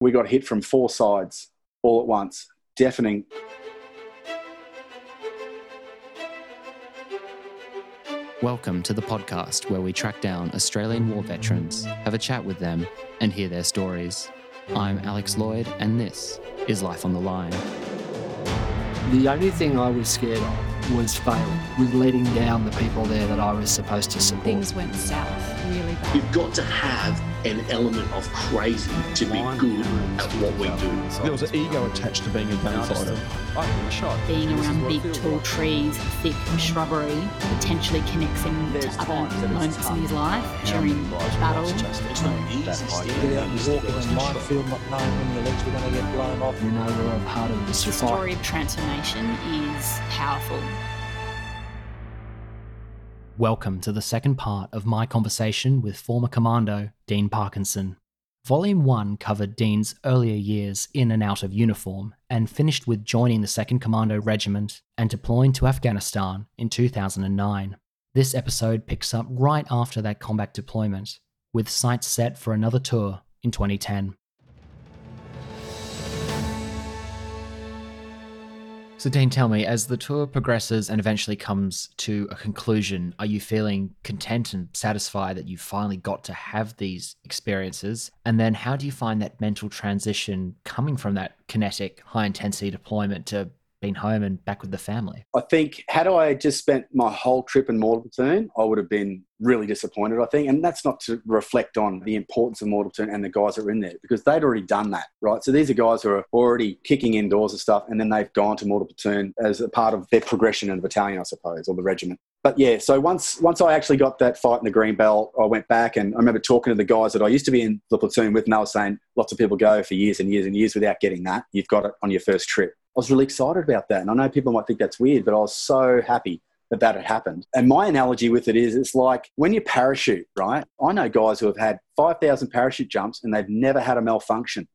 we got hit from four sides all at once, deafening. Welcome to the podcast where we track down Australian war veterans, have a chat with them, and hear their stories. I'm Alex Lloyd, and this is Life on the Line. The only thing I was scared of was failing, was letting down the people there that I was supposed to support. Things went south really bad. You've got to have an element of crazy to be good at what we do. There was an ego attached to being a gunfighter. I've been shot. Being around big, tall trees, thick shrubbery, potentially connects him to other moments in his life during battle. Get out and walk in a minefield not knowing when your legs were going to get blown off. You know, we're a part of this The story of transformation is powerful. Welcome to the second part of my conversation with former commando Dean Parkinson. Volume 1 covered Dean's earlier years in and out of uniform and finished with joining the 2nd Commando Regiment and deploying to Afghanistan in 2009. This episode picks up right after that combat deployment, with sights set for another tour in 2010. So, Dean, tell me, as the tour progresses and eventually comes to a conclusion, are you feeling content and satisfied that you finally got to have these experiences? And then, how do you find that mental transition coming from that kinetic, high intensity deployment to being home and back with the family? I think had I just spent my whole trip in Mortar Platoon, I would have been really disappointed, I think. And that's not to reflect on the importance of Mortar Platoon and the guys that were in there because they'd already done that, right? So these are guys who are already kicking indoors and stuff, and then they've gone to Mortar Platoon as a part of their progression in the battalion, I suppose, or the regiment. But yeah, so once once I actually got that fight in the green belt, I went back and I remember talking to the guys that I used to be in the platoon with, and they were saying lots of people go for years and years and years without getting that. You've got it on your first trip. I was really excited about that. And I know people might think that's weird, but I was so happy that that had happened. And my analogy with it is it's like when you parachute, right? I know guys who have had 5,000 parachute jumps and they've never had a malfunction.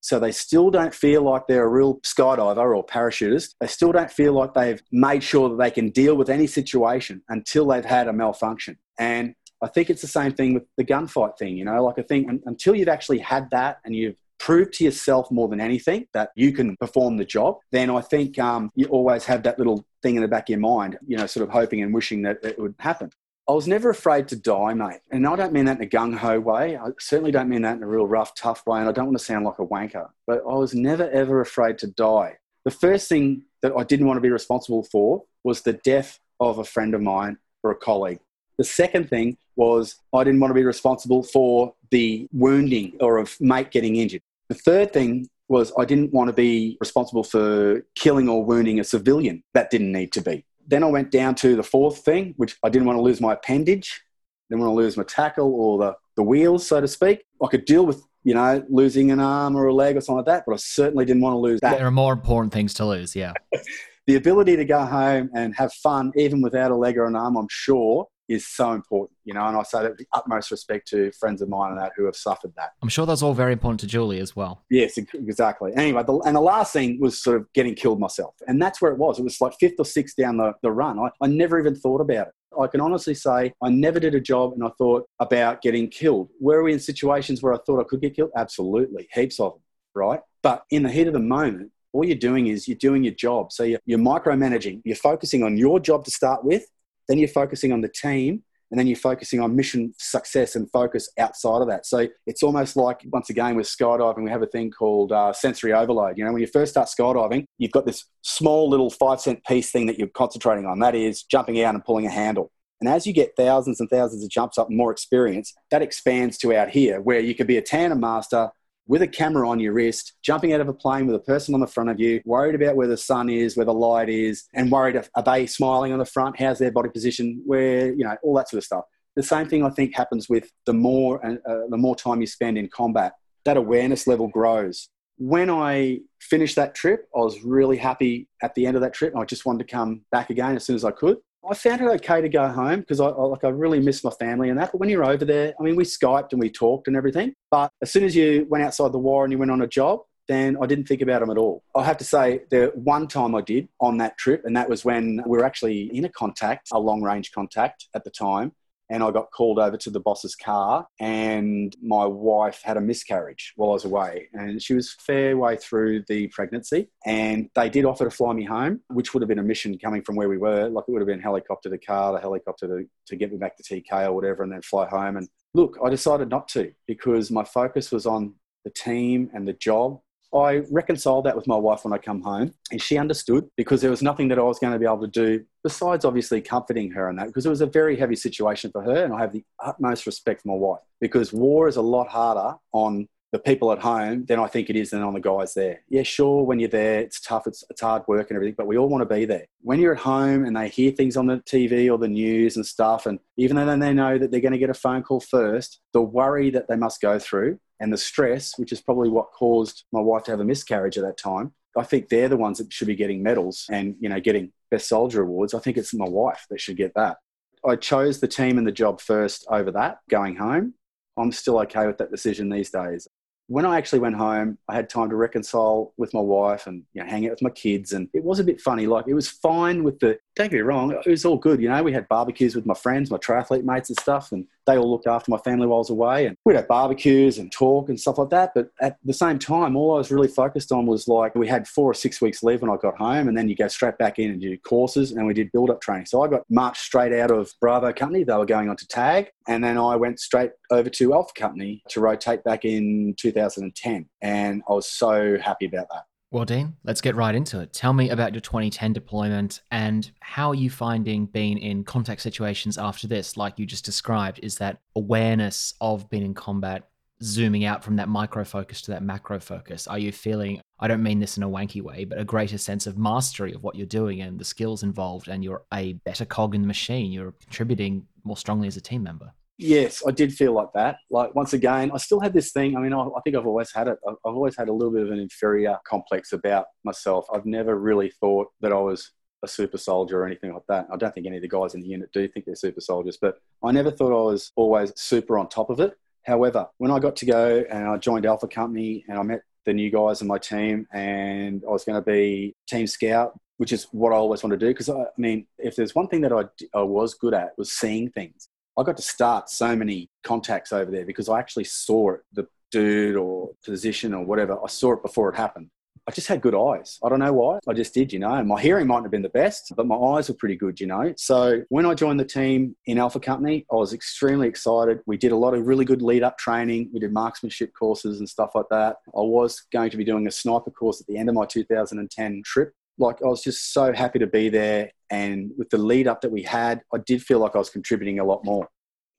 So they still don't feel like they're a real skydiver or parachutist. They still don't feel like they've made sure that they can deal with any situation until they've had a malfunction. And I think it's the same thing with the gunfight thing, you know, like I think until you've actually had that and you've proved to yourself more than anything that you can perform the job, then I think um, you always have that little thing in the back of your mind, you know, sort of hoping and wishing that it would happen. I was never afraid to die, mate. And I don't mean that in a gung ho way. I certainly don't mean that in a real rough, tough way. And I don't want to sound like a wanker, but I was never, ever afraid to die. The first thing that I didn't want to be responsible for was the death of a friend of mine or a colleague. The second thing was I didn't want to be responsible for the wounding or of mate getting injured. The third thing was I didn't want to be responsible for killing or wounding a civilian. That didn't need to be. Then I went down to the fourth thing, which I didn't want to lose my appendage, didn't want to lose my tackle or the, the wheels, so to speak. I could deal with, you know, losing an arm or a leg or something like that, but I certainly didn't want to lose that. There are more important things to lose, yeah. the ability to go home and have fun, even without a leg or an arm, I'm sure is so important, you know, and I say that with the utmost respect to friends of mine and that who have suffered that. I'm sure that's all very important to Julie as well. Yes, exactly. Anyway, the, and the last thing was sort of getting killed myself. And that's where it was. It was like fifth or sixth down the, the run. I, I never even thought about it. I can honestly say I never did a job and I thought about getting killed. Were we in situations where I thought I could get killed? Absolutely. Heaps of them, right? But in the heat of the moment, all you're doing is you're doing your job. So you're, you're micromanaging. You're focusing on your job to start with, then you're focusing on the team, and then you're focusing on mission success and focus outside of that. So it's almost like, once again, with skydiving, we have a thing called uh, sensory overload. You know, when you first start skydiving, you've got this small little five cent piece thing that you're concentrating on. That is jumping out and pulling a handle. And as you get thousands and thousands of jumps up and more experience, that expands to out here, where you could be a tandem master with a camera on your wrist, jumping out of a plane with a person on the front of you, worried about where the sun is, where the light is, and worried if, are they smiling on the front? How's their body position? Where, you know, all that sort of stuff. The same thing I think happens with the more, uh, the more time you spend in combat, that awareness level grows. When I finished that trip, I was really happy at the end of that trip. I just wanted to come back again as soon as I could. I found it okay to go home because I, I like I really miss my family and that. But when you're over there, I mean, we skyped and we talked and everything. But as soon as you went outside the war and you went on a job, then I didn't think about them at all. I have to say, the one time I did on that trip, and that was when we were actually in a contact, a long range contact at the time, and I got called over to the boss's car, and my wife had a miscarriage while I was away, and she was fair way through the pregnancy, and they did offer to fly me home, which would have been a mission coming from where we were. Like it would have been helicopter to car, the helicopter to, to get me back to TK or whatever, and then fly home. And look, I decided not to because my focus was on the team and the job I reconciled that with my wife when I come home, and she understood because there was nothing that I was going to be able to do besides obviously comforting her and that because it was a very heavy situation for her, and I have the utmost respect for my wife because war is a lot harder on the people at home than I think it is than on the guys there. Yeah, sure, when you're there, it's tough, it's, it's hard work and everything, but we all want to be there. When you're at home and they hear things on the TV or the news and stuff, and even though they know that they're going to get a phone call first, the worry that they must go through and the stress, which is probably what caused my wife to have a miscarriage at that time, I think they're the ones that should be getting medals and you know getting best soldier awards. I think it's my wife that should get that. I chose the team and the job first over that going home. I'm still okay with that decision these days when I actually went home, I had time to reconcile with my wife and you know, hang out with my kids. And it was a bit funny. Like it was fine with the, don't get me wrong, it was all good. You know, we had barbecues with my friends, my triathlete mates and stuff. And they all looked after my family while I was away. And we'd have barbecues and talk and stuff like that. But at the same time, all I was really focused on was like we had four or six weeks leave when I got home. And then you go straight back in and do courses. And we did build up training. So I got marched straight out of Bravo Company. They were going on to TAG. And then I went straight over to Alpha Company to rotate back in 2010. And I was so happy about that. Well, Dean, let's get right into it. Tell me about your 2010 deployment and how are you finding being in contact situations after this, like you just described? Is that awareness of being in combat zooming out from that micro focus to that macro focus? Are you feeling, I don't mean this in a wanky way, but a greater sense of mastery of what you're doing and the skills involved, and you're a better cog in the machine? You're contributing more strongly as a team member? Yes, I did feel like that. Like once again, I still had this thing. I mean, I, I, think I've always had it. I've always had a little bit of an inferior complex about myself. I've never really thought that I was a super soldier or anything like that. I don't think any of the guys in the unit do think they're super soldiers, but I never thought I was always super on top of it. However, when I got to go and I joined Alpha Company and I met the new guys in my team and I was going to be team scout, which is what I always want to do. Because I, I mean, if there's one thing that I, I was good at was seeing things. I got to start so many contacts over there because I actually saw it, the dude or position or whatever. I saw it before it happened. I just had good eyes. I don't know why. I just did, you know. And my hearing mightn't have been the best, but my eyes were pretty good, you know. So when I joined the team in Alpha Company, I was extremely excited. We did a lot of really good lead up training. We did marksmanship courses and stuff like that. I was going to be doing a sniper course at the end of my 2010 trip like I was just so happy to be there. And with the lead up that we had, I did feel like I was contributing a lot more.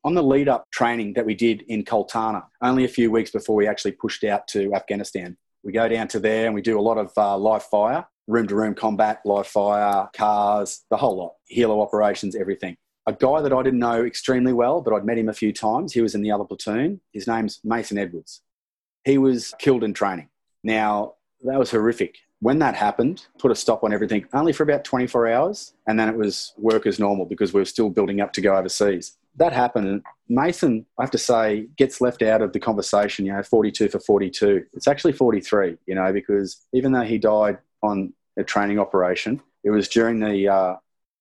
On the lead up training that we did in Cultana, only a few weeks before we actually pushed out to Afghanistan, we go down to there and we do a lot of uh, live fire, room to room combat, live fire, cars, the whole lot, helo operations, everything. A guy that I didn't know extremely well, but I'd met him a few times. He was in the other platoon. His name's Mason Edwards. He was killed in training. Now, that was horrific when that happened, put a stop on everything only for about 24 hours. And then it was work as normal because we were still building up to go overseas. That happened. Mason, I have to say, gets left out of the conversation, you know, 42 for 42. It's actually 43, you know, because even though he died on a training operation, it was during the, uh,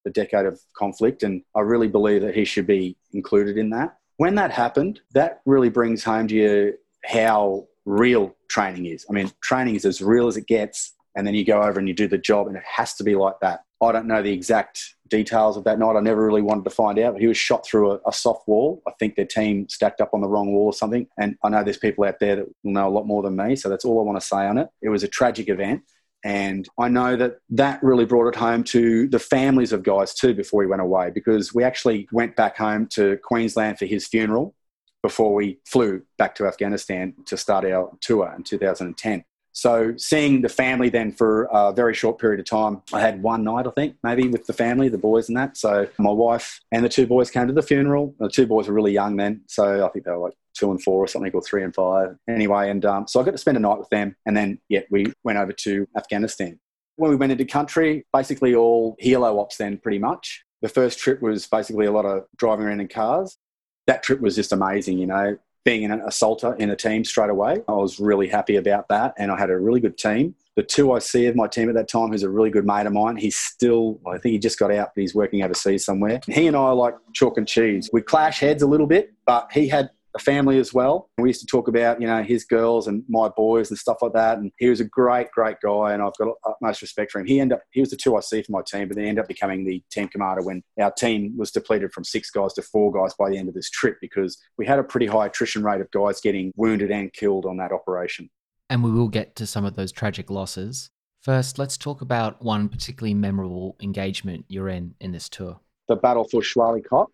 the decade of conflict. And I really believe that he should be included in that. When that happened, that really brings home to you how real training is. I mean, training is as real as it gets and then you go over and you do the job and it has to be like that. I don't know the exact details of that night. I never really wanted to find out, but he was shot through a, a, soft wall. I think their team stacked up on the wrong wall or something. And I know there's people out there that will know a lot more than me. So that's all I want to say on it. It was a tragic event. And I know that that really brought it home to the families of guys too before he went away because we actually went back home to Queensland for his funeral before we flew back to Afghanistan to start our tour in 2010. So seeing the family then for a very short period of time, I had one night, I think, maybe with the family, the boys and that. So my wife and the two boys came to the funeral. The two boys were really young then. So I think they were like two and four or something, or three and five. Anyway, and um, so I got to spend a night with them. And then, yeah, we went over to Afghanistan. When we went into country, basically all helo ops then pretty much. The first trip was basically a lot of driving around in cars. That trip was just amazing, you know being an assaulter in a team straight away. I was really happy about that, and I had a really good team. The two IC of my team at that time, who's a really good mate of mine, he's still, I think he just got out, but he's working overseas somewhere. He and I are like chalk and cheese. We clash heads a little bit, but he had a family as well. We used to talk about, you know, his girls and my boys and stuff like that. And he was a great, great guy, and I've got utmost respect for him. He ended up, he was the two IC for my team, but then ended up becoming the team commander when our team was depleted from six guys to four guys by the end of this trip because we had a pretty high attrition rate of guys getting wounded and killed on that operation. And we will get to some of those tragic losses. First, let's talk about one particularly memorable engagement you're in in this tour. The Battle for Shah Wali Kot.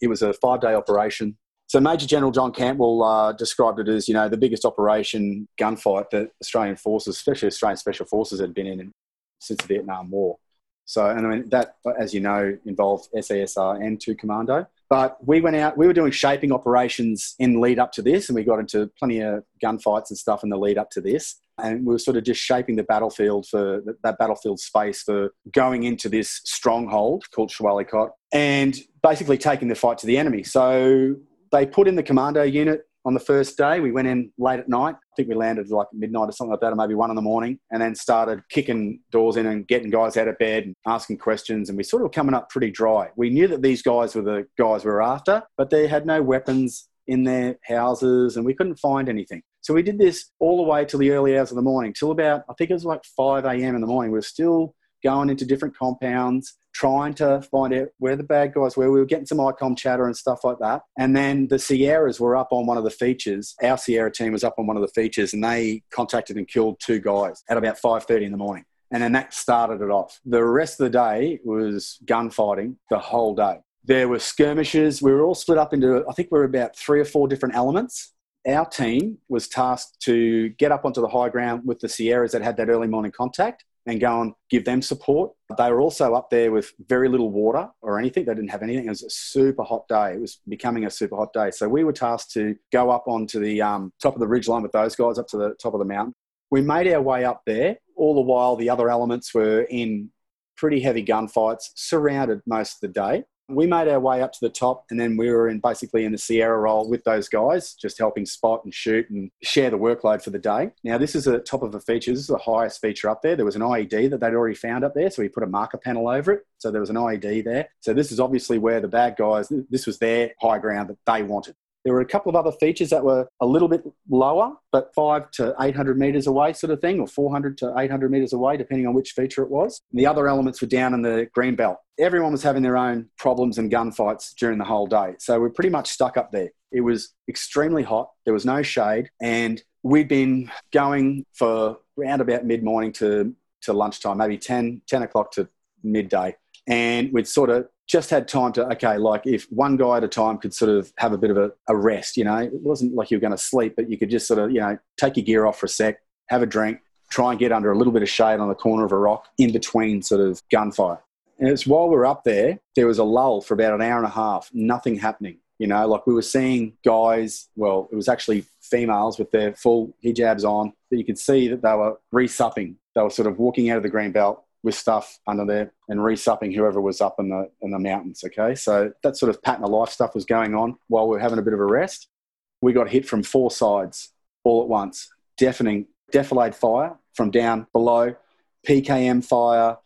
It was a five day operation so Major General John Campbell uh, described it as, you know, the biggest operation gunfight that Australian forces, especially Australian Special Forces, had been in since the Vietnam War. So, and I mean, that, as you know, involved SASR and 2 Commando. But we went out, we were doing shaping operations in lead up to this, and we got into plenty of gunfights and stuff in the lead up to this. And we were sort of just shaping the battlefield for that battlefield space for going into this stronghold called Shah Wali Kot and basically taking the fight to the enemy. So they put in the commando unit on the first day. We went in late at night. I think we landed like midnight or something like that, or maybe one in the morning, and then started kicking doors in and getting guys out of bed and asking questions. And we sort of coming up pretty dry. We knew that these guys were the guys we were after, but they had no weapons in their houses and we couldn't find anything. So we did this all the way till the early hours of the morning, till about, I think it was like 5 a.m. in the morning. We were still going into different compounds, trying to find out where the bad guys were. We were getting some ICOM chatter and stuff like that. And then the Sierras were up on one of the features. Our Sierra team was up on one of the features and they contacted and killed two guys at about 5.30 in the morning. And then that started it off. The rest of the day was gunfighting the whole day. There were skirmishes. We were all split up into, I think we were about three or four different elements. Our team was tasked to get up onto the high ground with the Sierras that had that early morning contact and go and give them support. They were also up there with very little water or anything. They didn't have anything. It was a super hot day. It was becoming a super hot day. So we were tasked to go up onto the um, top of the ridge line with those guys up to the top of the mountain. We made our way up there. All the while, the other elements were in pretty heavy gunfights, surrounded most of the day we made our way up to the top and then we were in basically in the Sierra role with those guys, just helping spot and shoot and share the workload for the day. Now, this is the top of a feature. This is the highest feature up there. There was an IED that they'd already found up there. So we put a marker panel over it. So there was an IED there. So this is obviously where the bad guys, this was their high ground that they wanted. There were a couple of other features that were a little bit lower, but five to 800 metres away, sort of thing, or 400 to 800 metres away, depending on which feature it was. And the other elements were down in the green belt. Everyone was having their own problems and gunfights during the whole day. So we're pretty much stuck up there. It was extremely hot, there was no shade, and we'd been going for around about mid morning to, to lunchtime, maybe 10, 10 o'clock to midday. And we'd sort of just had time to okay like if one guy at a time could sort of have a bit of a, a rest you know it wasn't like you were going to sleep but you could just sort of you know take your gear off for a sec have a drink try and get under a little bit of shade on the corner of a rock in between sort of gunfire. And it's while we're up there there was a lull for about an hour and a half nothing happening you know like we were seeing guys well it was actually females with their full hijabs on that you could see that they were resupping they were sort of walking out of the green belt with stuff under there and resupping whoever was up in the in the mountains. Okay, so that sort of pattern of life stuff was going on while we were having a bit of a rest. We got hit from four sides all at once, deafening defilade fire from down below, PKM fire,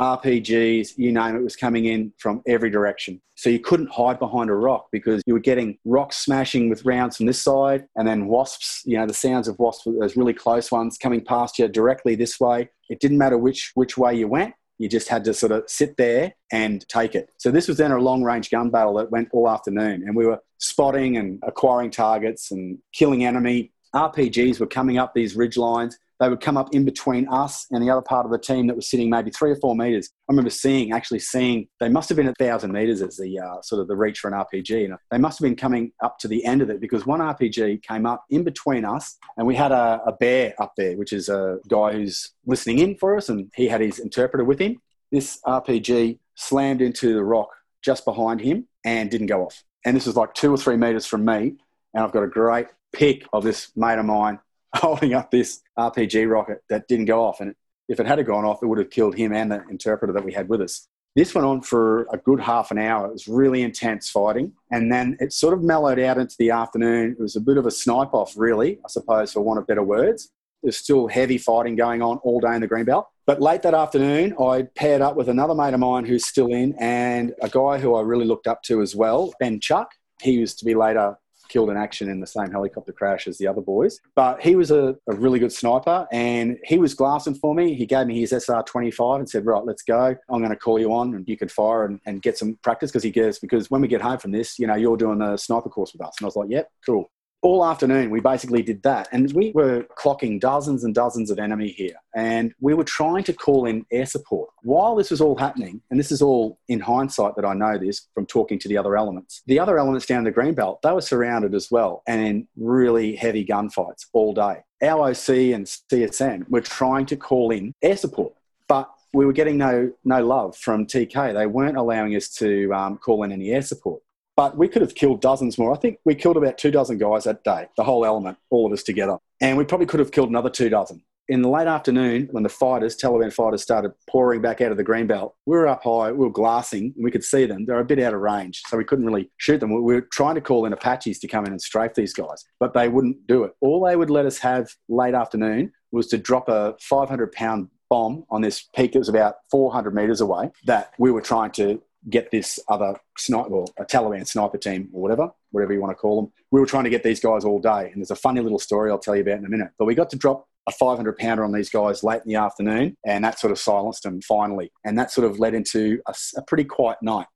RPGs, you name it, was coming in from every direction. So you couldn't hide behind a rock because you were getting rocks smashing with rounds from this side, and then wasps, you know, the sounds of wasps, those really close ones coming past you directly this way. It didn't matter which, which way you went. You just had to sort of sit there and take it. So this was then a long range gun battle that went all afternoon, and we were spotting and acquiring targets and killing enemy. RPGs were coming up these ridge lines they would come up in between us and the other part of the team that was sitting maybe three or four meters. I remember seeing, actually seeing, they must have been a thousand meters as the uh, sort of the reach for an RPG. And they must have been coming up to the end of it because one RPG came up in between us and we had a, a bear up there, which is a guy who's listening in for us and he had his interpreter with him. This RPG slammed into the rock just behind him and didn't go off. And this was like two or three meters from me. And I've got a great pic of this mate of mine holding up this RPG rocket that didn't go off. And if it had gone off, it would have killed him and the interpreter that we had with us. This went on for a good half an hour. It was really intense fighting. And then it sort of mellowed out into the afternoon. It was a bit of a snipe off, really, I suppose, for want of better words. There's still heavy fighting going on all day in the Greenbelt. But late that afternoon, I paired up with another mate of mine who's still in and a guy who I really looked up to as well, Ben Chuck. He used to be later killed in action in the same helicopter crash as the other boys. But he was a, a really good sniper and he was glassing for me. He gave me his SR 25 and said, Right, let's go. I'm going to call you on and you can fire and, and get some practice because he goes, Because when we get home from this, you know, you're doing the sniper course with us. And I was like, Yep, cool all afternoon we basically did that and we were clocking dozens and dozens of enemy here and we were trying to call in air support while this was all happening and this is all in hindsight that i know this from talking to the other elements the other elements down the greenbelt they were surrounded as well and in really heavy gunfights all day our oc and csm were trying to call in air support but we were getting no no love from TK. They weren't allowing us to um, call in any air support. But we could have killed dozens more. I think we killed about two dozen guys that day, the whole element, all of us together. And we probably could have killed another two dozen. In the late afternoon, when the fighters, Taliban fighters, started pouring back out of the greenbelt, we were up high, we were glassing, and we could see them. They're a bit out of range, so we couldn't really shoot them. We were trying to call in Apaches to come in and strafe these guys, but they wouldn't do it. All they would let us have late afternoon was to drop a 500 pound bomb on this peak that was about 400 meters away that we were trying to get this other sniper, well, a Taliban sniper team or whatever, whatever you want to call them. We were trying to get these guys all day. And there's a funny little story I'll tell you about in a minute. But we got to drop a 500 pounder on these guys late in the afternoon, and that sort of silenced them finally. And that sort of led into a, a pretty quiet night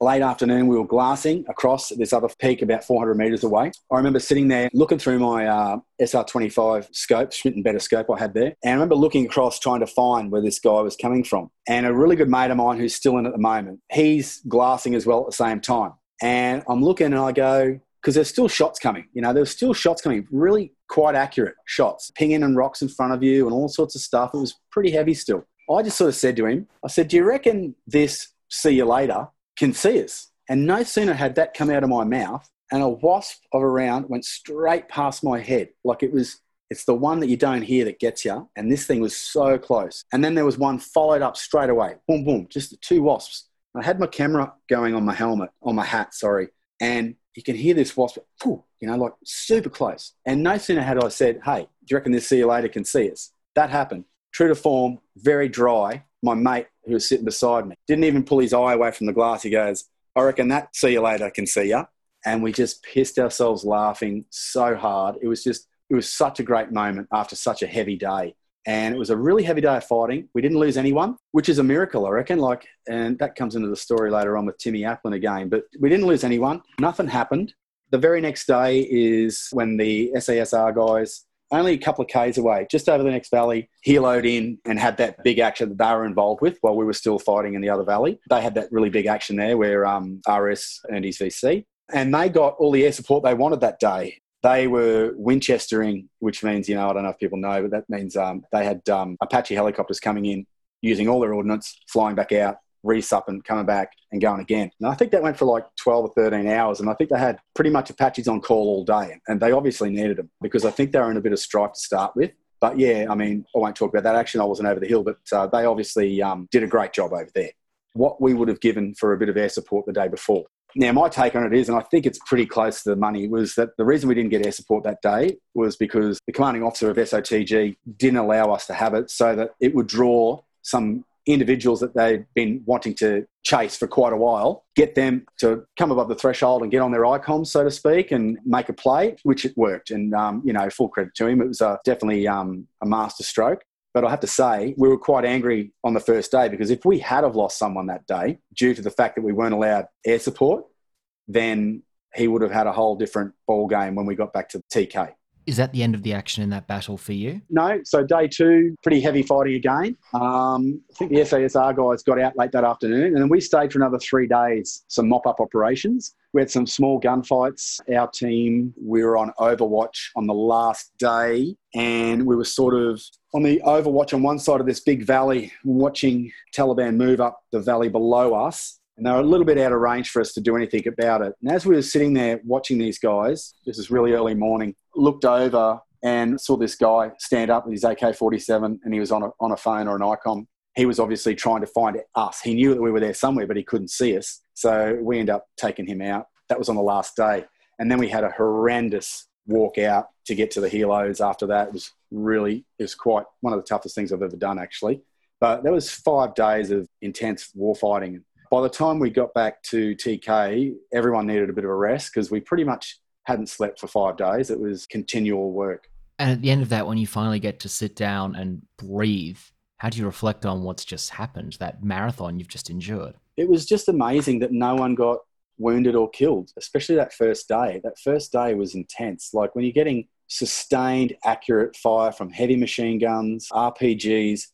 late afternoon, we were glassing across this other peak about 400 metres away. I remember sitting there looking through my uh, SR25 scope, Schmidt and Bender scope I had there. And I remember looking across trying to find where this guy was coming from. And a really good mate of mine who's still in at the moment, he's glassing as well at the same time. And I'm looking and I go, because there's still shots coming. You know, there's still shots coming, really quite accurate shots, pinging and rocks in front of you and all sorts of stuff. It was pretty heavy still. I just sort of said to him, I said, Do you reckon this see you later can see us. And no sooner had that come out of my mouth and a wasp of a round went straight past my head. Like it was, it's the one that you don't hear that gets you. And this thing was so close. And then there was one followed up straight away. Boom, boom, just the two wasps. I had my camera going on my helmet, on my hat, sorry. And you can hear this wasp, you know, like super close. And no sooner had I said, hey, do you reckon this see you later can see us? That happened. True to form, very dry. My mate who was sitting beside me. Didn't even pull his eye away from the glass. He goes, I reckon that see you later can see ya. And we just pissed ourselves laughing so hard. It was just, it was such a great moment after such a heavy day. And it was a really heavy day of fighting. We didn't lose anyone, which is a miracle, I reckon. Like, and that comes into the story later on with Timmy Aplin again. But we didn't lose anyone. Nothing happened. The very next day is when the SASR guys only a couple of Ks away, just over the next valley, heloed in and had that big action that they were involved with while we were still fighting in the other valley. They had that really big action there where um, RS earned his VC. And they got all the air support they wanted that day. They were Winchestering, which means, you know, I don't know if people know, but that means um, they had um, Apache helicopters coming in using all their ordnance, flying back out, resupping, coming back and going again. And I think that went for like 12 or 13 hours. And I think they had pretty much Apaches on call all day. And they obviously needed them because I think they were in a bit of strife to start with. But yeah, I mean, I won't talk about that action. I wasn't over the hill, but uh, they obviously um, did a great job over there. What we would have given for a bit of air support the day before. Now, my take on it is, and I think it's pretty close to the money, was that the reason we didn't get air support that day was because the commanding officer of SOTG didn't allow us to have it so that it would draw some individuals that they've been wanting to chase for quite a while, get them to come above the threshold and get on their ICOMs, so to speak, and make a play, which it worked. And, um, you know, full credit to him. It was uh, definitely um, a master stroke. But I have to say, we were quite angry on the first day because if we had have lost someone that day due to the fact that we weren't allowed air support, then he would have had a whole different ball game when we got back to TK. Is that the end of the action in that battle for you? No. So day two, pretty heavy fighting again. Um, I think the SASR guys got out late that afternoon, and then we stayed for another three days. Some mop-up operations. We had some small gunfights. Our team, we were on Overwatch on the last day, and we were sort of on the Overwatch on one side of this big valley, watching Taliban move up the valley below us and they were a little bit out of range for us to do anything about it. And as we were sitting there watching these guys, this is really early morning, looked over and saw this guy stand up with his AK 47 and he was on a, on a phone or an ICOM. He was obviously trying to find us. He knew that we were there somewhere, but he couldn't see us. So we ended up taking him out. That was on the last day. And then we had a horrendous walk out to get to the helos after that. It was really it was quite one of the toughest things I've ever done actually. But that was five days of intense warfighting. By the time we got back to TK, everyone needed a bit of a rest because we pretty much hadn't slept for five days. It was continual work. And at the end of that, when you finally get to sit down and breathe, how do you reflect on what's just happened, that marathon you've just endured? It was just amazing that no one got wounded or killed, especially that first day. That first day was intense. Like when you're getting sustained, accurate fire from heavy machine guns, RPGs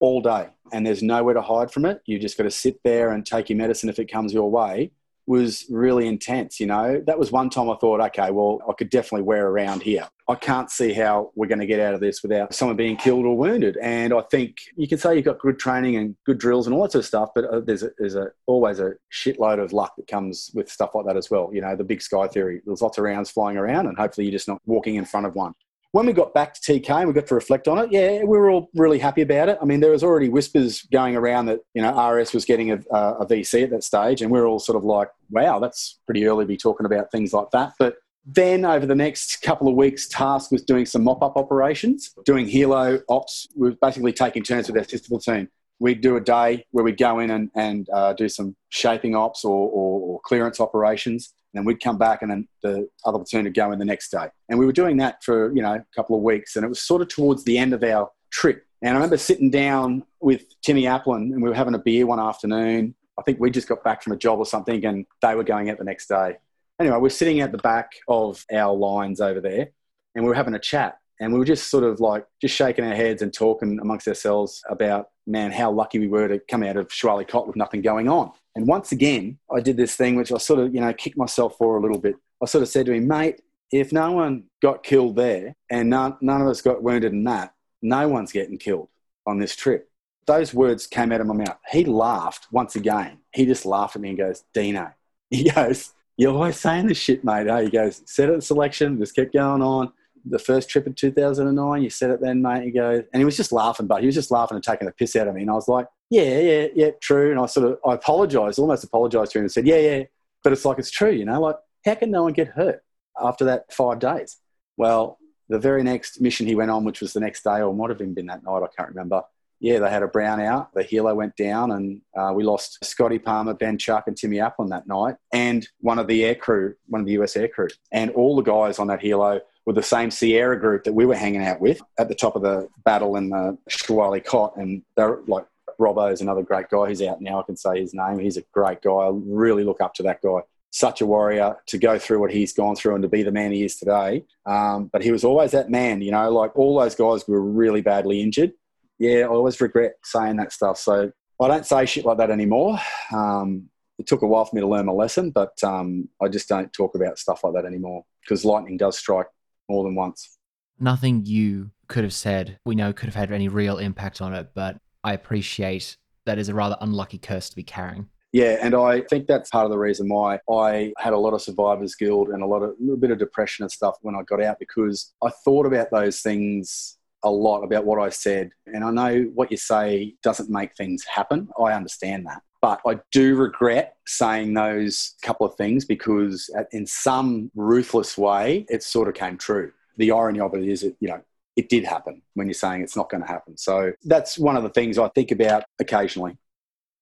all day, and there's nowhere to hide from it. You just got to sit there and take your medicine if it comes your way was really intense. You know, that was one time I thought, okay, well, I could definitely wear around here. I can't see how we're going to get out of this without someone being killed or wounded. And I think you can say you've got good training and good drills and all that sort of stuff, but uh, there's, a, there's a, always a shitload of luck that comes with stuff like that as well. You know, the big sky theory. There's lots of rounds flying around, and hopefully you're just not walking in front of one when we got back to TK and we got to reflect on it, yeah, we were all really happy about it. I mean, there was already whispers going around that you know RS was getting a, a, VC at that stage, and we were all sort of like, "Wow, that's pretty early to be talking about things like that." But then over the next couple of weeks, Task was doing some mop-up operations, doing helo ops. We were basically taking turns with our sister platoon. We'd do a day where we'd go in and, and uh, do some shaping ops or, or, or clearance operations then we'd come back and then the other platoon would go in the next day. And we were doing that for, you know, a couple of weeks. And it was sort of towards the end of our trip. And I remember sitting down with Timmy Aplin and we were having a beer one afternoon. I think we just got back from a job or something and they were going out the next day. Anyway, we're sitting at the back of our lines over there and we were having a chat. And we were just sort of like just shaking our heads and talking amongst ourselves about, man, how lucky we were to come out of Shah Wali with nothing going on. And once again, I did this thing which I sort of, you know, kicked myself for a little bit. I sort of said to him, mate, if no one got killed there and none, none of us got wounded in that, no one's getting killed on this trip. Those words came out of my mouth. He laughed once again. He just laughed at me and goes, Dino. He goes, You're always saying this shit, mate. He goes, Set at the selection, just kept going on the first trip in 2009. You said it then, mate. You go, and he was just laughing, but he was just laughing and taking the piss out of me. And I was like, yeah, yeah, yeah, true. And I sort of, I apologized, almost apologized to him and said, yeah, yeah. But it's like, it's true, you know, like, how can no one get hurt after that five days? Well, the very next mission he went on, which was the next day, or might have been that night, I can't remember. Yeah, they had a brownout. The helo went down, and uh, we lost Scotty Palmer, Ben Chuck, and Timmy Aplin that night, and one of the air crew, one of the US air crew. And all the guys on that helo with the same Sierra group that we were hanging out with at the top of the battle in the Shah Wali Kot. And they're like, Robbo is another great guy. He's out now. I can say his name. He's a great guy. I really look up to that guy. Such a warrior to go through what he's gone through and to be the man he is today. Um, but he was always that man, you know, like all those guys were really badly injured. Yeah, I always regret saying that stuff. So I don't say shit like that anymore. Um, it took a while for me to learn my lesson, but um, I just don't talk about stuff like that anymore because lightning does strike more than once. Nothing you could have said, we know could have had any real impact on it, but I appreciate that is a rather unlucky curse to be carrying. Yeah, and I think that's part of the reason why I had a lot of survivors guilt and a lot of a little bit of depression and stuff when I got out because I thought about those things a lot about what I said. And I know what you say doesn't make things happen. I understand that. But I do regret saying those couple of things because, in some ruthless way, it sort of came true. The irony of it is, that you know, it did happen when you're saying it's not going to happen. So that's one of the things I think about occasionally.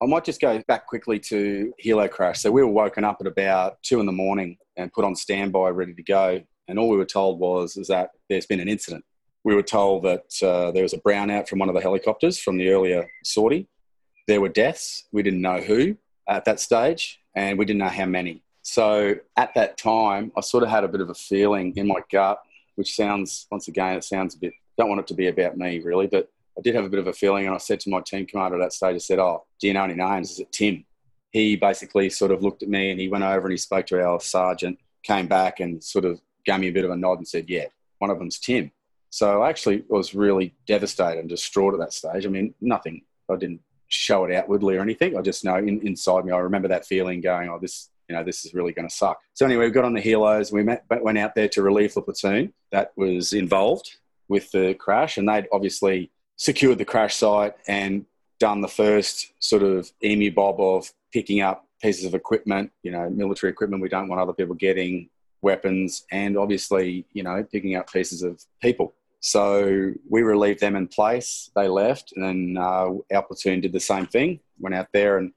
I might just go back quickly to helo Crash. So we were woken up at about two in the morning and put on standby, ready to go. And all we were told was is that there's been an incident. We were told that uh, there was a brownout from one of the helicopters from the earlier sortie there were deaths. We didn't know who at that stage, and we didn't know how many. So at that time, I sort of had a bit of a feeling in my gut, which sounds, once again, it sounds a bit, don't want it to be about me really, but I did have a bit of a feeling. And I said to my team commander at that stage, I said, Oh, do you know any names? Is it Tim? He basically sort of looked at me and he went over and he spoke to our sergeant, came back and sort of gave me a bit of a nod and said, Yeah, one of them's Tim. So I actually was really devastated and distraught at that stage. I mean, nothing, I didn't show it outwardly or anything. I just know in, inside me, I remember that feeling going, oh, this, you know, this is really going to suck. So anyway, we got on the helos. We met, went out there to relieve the platoon that was involved with the crash, and they'd obviously secured the crash site and done the first sort of emu bob of picking up pieces of equipment, you know, military equipment we don't want other people getting, weapons, and obviously, you know, picking up pieces of people So we relieved them in place. They left, and then uh, our platoon did the same thing. Went out there and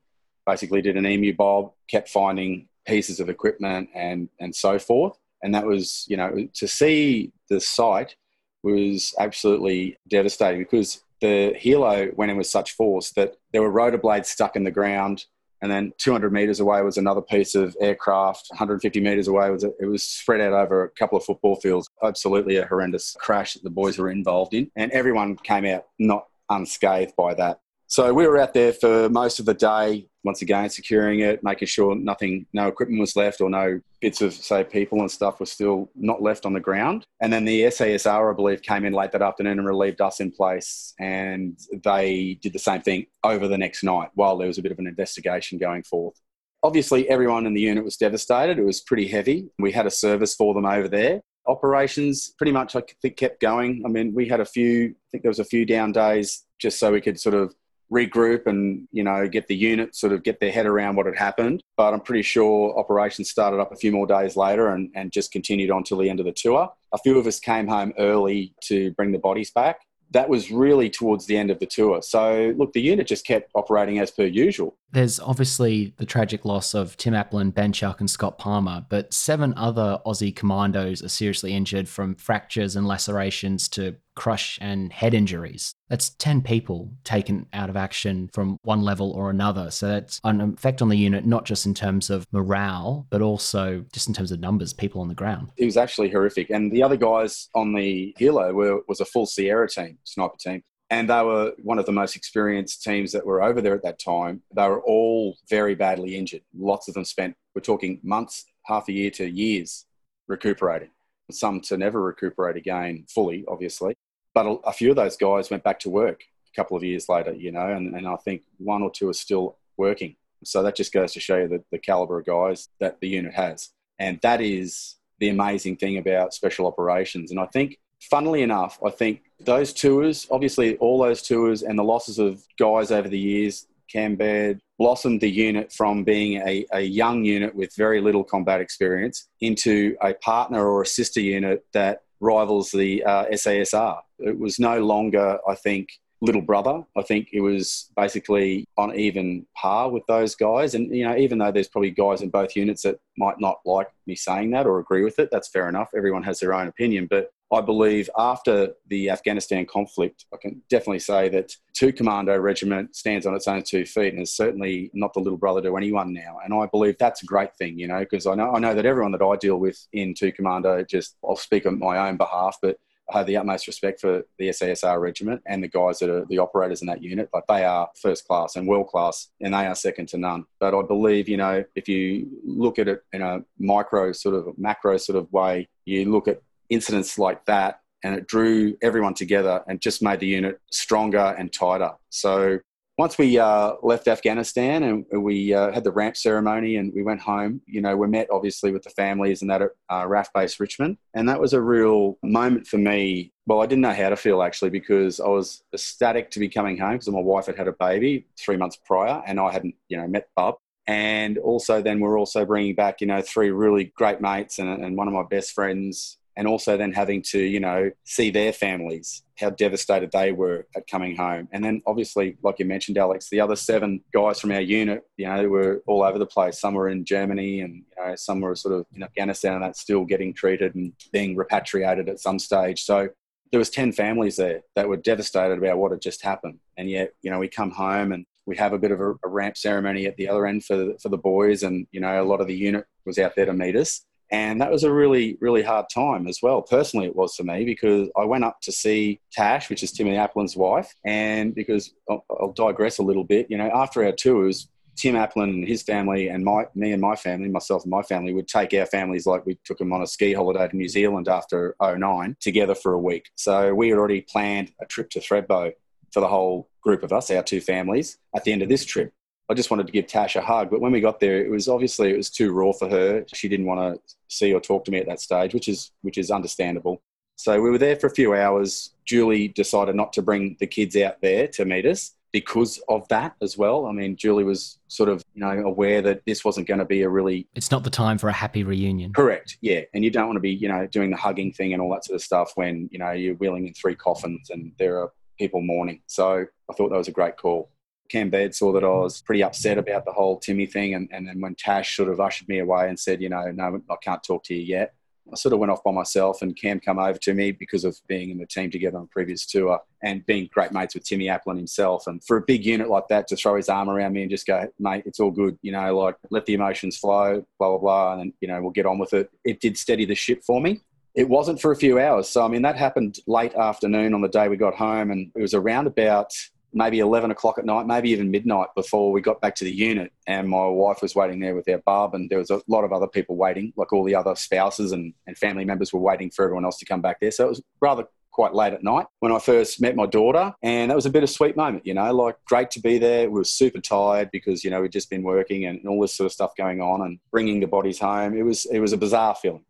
basically did an emu bob, kept finding pieces of equipment and and so forth. And that was, you know, to see the site was absolutely devastating because the helo went in with such force that there were rotor blades stuck in the ground. And then 200 meters away was another piece of aircraft. 150 meters away was it was spread out over a couple of football fields. Absolutely a horrendous crash that the boys were involved in, and everyone came out not unscathed by that. So we were out there for most of the day, once again securing it, making sure nothing, no equipment was left or no bits of say people and stuff were still not left on the ground. And then the SASR, I believe, came in late that afternoon and relieved us in place, and they did the same thing over the next night while there was a bit of an investigation going forth. Obviously, everyone in the unit was devastated. It was pretty heavy. We had a service for them over there operations pretty much I think kept going. I mean, we had a few, I think there was a few down days just so we could sort of regroup and you know get the unit sort of get their head around what had happened but i'm pretty sure operations started up a few more days later and, and just continued on till the end of the tour a few of us came home early to bring the bodies back that was really towards the end of the tour. So, look, the unit just kept operating as per usual. There's obviously the tragic loss of Tim Aplin, Ben Chuck, and Scott Palmer, but seven other Aussie commandos are seriously injured from fractures and lacerations to crush and head injuries. That's 10 people taken out of action from one level or another. So that's an effect on the unit, not just in terms of morale, but also just in terms of numbers, people on the ground. It was actually horrific. And the other guys on the helo were, was a full Sierra team, sniper team. And they were one of the most experienced teams that were over there at that time. They were all very badly injured. Lots of them spent, we're talking months, half a year to years recuperating some to never recuperate again fully, obviously. But a, a, few of those guys went back to work a couple of years later, you know, and, and I think one or two are still working. So that just goes to show you the, the caliber of guys that the unit has. And that is the amazing thing about special operations. And I think, funnily enough, I think those tours, obviously all those tours and the losses of guys over the years, Cam Baird, blossomed the unit from being a, a young unit with very little combat experience into a partner or a sister unit that rivals the uh, SASR. It was no longer, I think, little brother. I think it was basically on even par with those guys. And, you know, even though there's probably guys in both units that might not like me saying that or agree with it, that's fair enough. Everyone has their own opinion. But I believe after the Afghanistan conflict, I can definitely say that two commando regiment stands on its own two feet and is certainly not the little brother to anyone now. And I believe that's a great thing, you know, because I know I know that everyone that I deal with in two commando, just I'll speak on my own behalf, but I have the utmost respect for the SASR regiment and the guys that are the operators in that unit. Like they are first class and world class, and they are second to none. But I believe, you know, if you look at it in a micro sort of macro sort of way, you look at incidents like that and it drew everyone together and just made the unit stronger and tighter. So once we uh, left Afghanistan and we uh, had the ramp ceremony and we went home, you know, we met obviously with the families and that at uh, RAAF Base Richmond. And that was a real moment for me. Well, I didn't know how to feel actually because I was ecstatic to be coming home because my wife had had a baby three months prior and I hadn't, you know, met Bub. And also then we're also bringing back, you know, three really great mates and, and one of my best friends and also then having to you know see their families how devastated they were at coming home. And then obviously like you mentioned alex the other seven guys from our unit you know were all over the place. Some were in germany and you know some were sort of in afghanistan and that's still getting treated and being repatriated at some stage. So there was 10 families there that were devastated about what had just happened. And yet you know we come home and we have a bit of a, a ramp ceremony at the other end for the, for the boys and you know a lot of the unit was out there to meet us and that was a really, really hard time as well. Personally, it was for me because I went up to see Tash, which is Timmy Aplin's wife. And because I'll, I'll digress a little bit, you know, after our tours, Tim Aplin and his family and my, me and my family, myself and my family, would take our families like we took them on a ski holiday to New Zealand after 09 together for a week. So we had already planned a trip to Thredbo for the whole group of us, our two families, at the end of this trip. I just wanted to give Tash a hug. But when we got there, it was obviously it was too raw for her. She didn't want to see or talk to me at that stage, which is which is understandable. So we were there for a few hours. Julie decided not to bring the kids out there to meet us, because of that as well. I mean, Julie was sort of, you know, aware that this wasn't going to be a really. It's not the time for a happy reunion. Correct. Yeah. And you don't want to be, you know, doing the hugging thing and all that sort of stuff when, you know, you're wheeling in three coffins and there are people mourning. So I thought that was a great call. Cam Baird saw that I was pretty upset about the whole Timmy thing. And, and then when Tash sort of ushered me away and said, you know, no, I can't talk to you yet, I sort of went off by myself and Cam come over to me because of being in the team together on previous tour and being great mates with Timmy Aplin himself. And for a big unit like that to throw his arm around me and just go, mate, it's all good, you know, like let the emotions flow, blah, blah, blah. And then, you know, we'll get on with it. It did steady the ship for me. It wasn't for a few hours. So, I mean, that happened late afternoon on the day we got home. And it was around about maybe 11 o'clock at night, maybe even midnight before we got back to the unit. And my wife was waiting there with our bub, and there was a lot of other people waiting, like all the other spouses and, and family members were waiting for everyone else to come back there. So it was rather quite late at night when I first met my daughter. And that was a bit of sweet moment, you know, like great to be there. We were super tired because, you know, we'd just been working and all this sort of stuff going on and bringing the bodies home. It was, it was a bizarre feeling.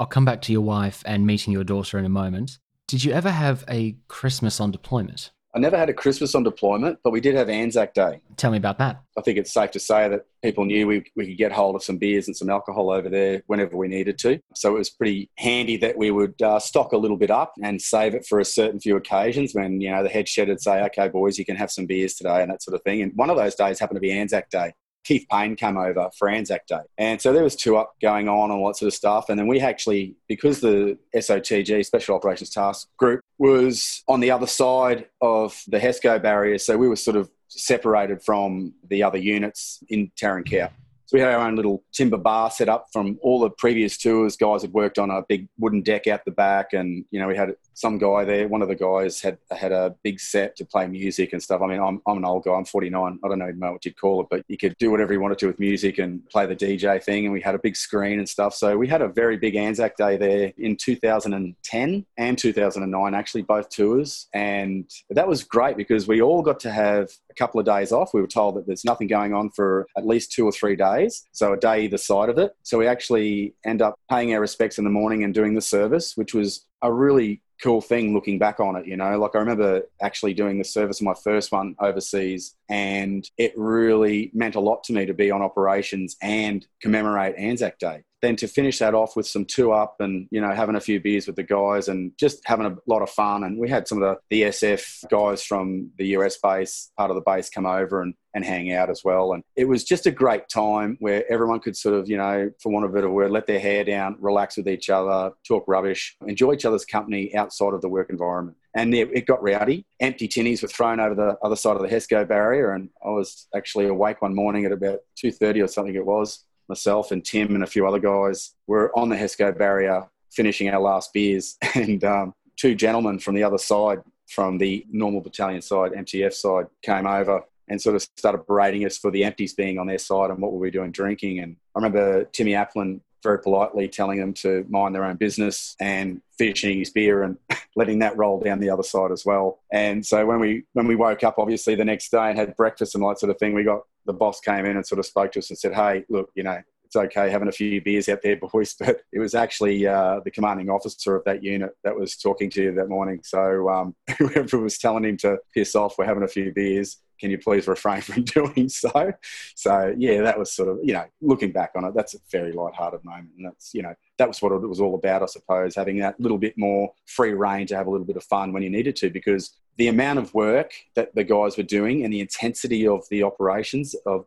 I'll come back to your wife and meeting your daughter in a moment. Did you ever have a Christmas on deployment? I never had a Christmas on deployment, but we did have Anzac Day. Tell me about that. I think it's safe to say that people knew we, we could get hold of some beers and some alcohol over there whenever we needed to. So it was pretty handy that we would uh, stock a little bit up and save it for a certain few occasions when, you know, the head shed would say, okay, boys, you can have some beers today and that sort of thing. And one of those days happened to be Anzac Day. Keith Payne came over for Anzac Day. And so there was two up going on and all that sort of stuff. And then we actually, because the SOTG, Special Operations Task Group, was on the other side of the HESCO barrier, so we were sort of separated from the other units in Care. So we had our own little timber bar set up from all the previous tours. Guys had worked on a big wooden deck out the back, and you know we had some guy there. One of the guys had had a big set to play music and stuff. I mean, I'm, I'm an old guy. I'm 49. I don't even know what you'd call it, but you could do whatever you wanted to with music and play the DJ thing. And we had a big screen and stuff. So we had a very big Anzac Day there in 2010 and 2009, actually both tours, and that was great because we all got to have a couple of days off. We were told that there's nothing going on for at least two or three days, so a day either side of it. So we actually end up paying our respects in the morning and doing the service, which was a really cool thing looking back on it, you know. Like I remember actually doing the service my first one overseas, and it really meant a lot to me to be on operations and commemorate Anzac Day then to finish that off with some two up and you know having a few beers with the guys and just having a lot of fun and we had some of the, the SF guys from the US base part of the base come over and and hang out as well and it was just a great time where everyone could sort of you know for want of a better word let their hair down relax with each other talk rubbish enjoy each other's company outside of the work environment and it, it, got rowdy. Empty tinnies were thrown over the other side of the HESCO barrier, and I was actually awake one morning at about two thirty or something. It was, myself and Tim and a few other guys were on the HESCO barrier finishing our last beers, and um, two gentlemen from the other side, from the normal battalion side, MTF side, came over and sort of started berating us for the empties being on their side and what were we doing drinking. And I remember Timmy Aplin very politely telling them to mind their own business and finishing his beer and letting that roll down the other side as well. And so when we when we woke up, obviously the next day and had breakfast and that sort of thing, we got the boss came in and sort of spoke to us and said, "Hey, look, you know, it's okay having a few beers out there, boys." But it was actually uh, the commanding officer of that unit that was talking to you that morning. So um, whoever was telling him to piss off, we're having a few beers. Can you please refrain from doing so? So yeah, that was sort of you know looking back on it, that's a very light-hearted moment, and that's you know that was what it was all about, I suppose, having that little bit more free reign to have a little bit of fun when you needed to, because the amount of work that the guys were doing and the intensity of the operations of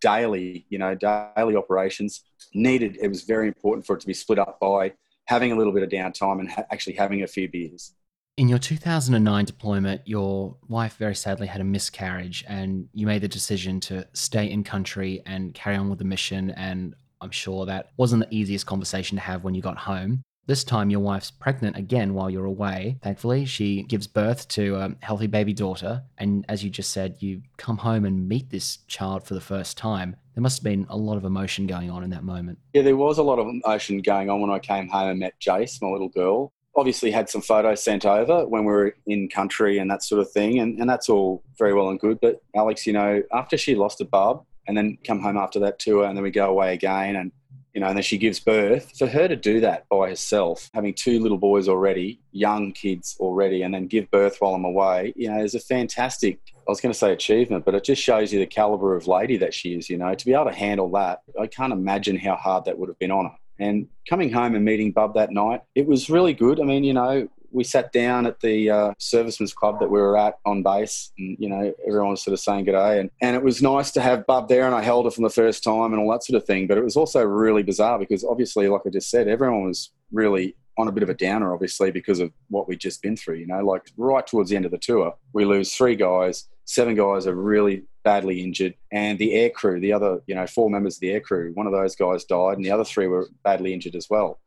daily, you know, daily operations needed, it was very important for it to be split up by having a little bit of downtime and ha- actually having a few beers. In your 2009 deployment, your wife very sadly had a miscarriage, and you made the decision to stay in country and carry on with the mission. And I'm sure that wasn't the easiest conversation to have when you got home. This time, your wife's pregnant again while you're away. Thankfully, she gives birth to a healthy baby daughter. And as you just said, you come home and meet this child for the first time. There must have been a lot of emotion going on in that moment. Yeah, there was a lot of emotion going on when I came home and met Jace, my little girl. Obviously, had some photos sent over when we were in country and that sort of thing. And, and that's all very well and good. But Alex, you know, after she lost a bub, and then come home after that tour and then we go away again and you know, and then she gives birth. For her to do that by herself, having two little boys already, young kids already, and then give birth while I'm away, you know, is a fantastic I was going to say achievement, but it just shows you the caliber of lady that she is, you know, to be able to handle that. I can't imagine how hard that would have been on her. And coming home and meeting Bub that night, it was really good. I mean, you know, we sat down at the uh, servicemen's club that we were at on base, and you know everyone was sort of saying good day, and, and it was nice to have Bub there, and I held her from the first time and all that sort of thing. But it was also really bizarre because obviously, like I just said, everyone was really on a bit of a downer, obviously, because of what we'd just been through. You know, like right towards the end of the tour, we lose three guys, seven guys are really badly injured, and the air crew, the other, you know, four members of the air crew, one of those guys died, and the other three were badly injured as well.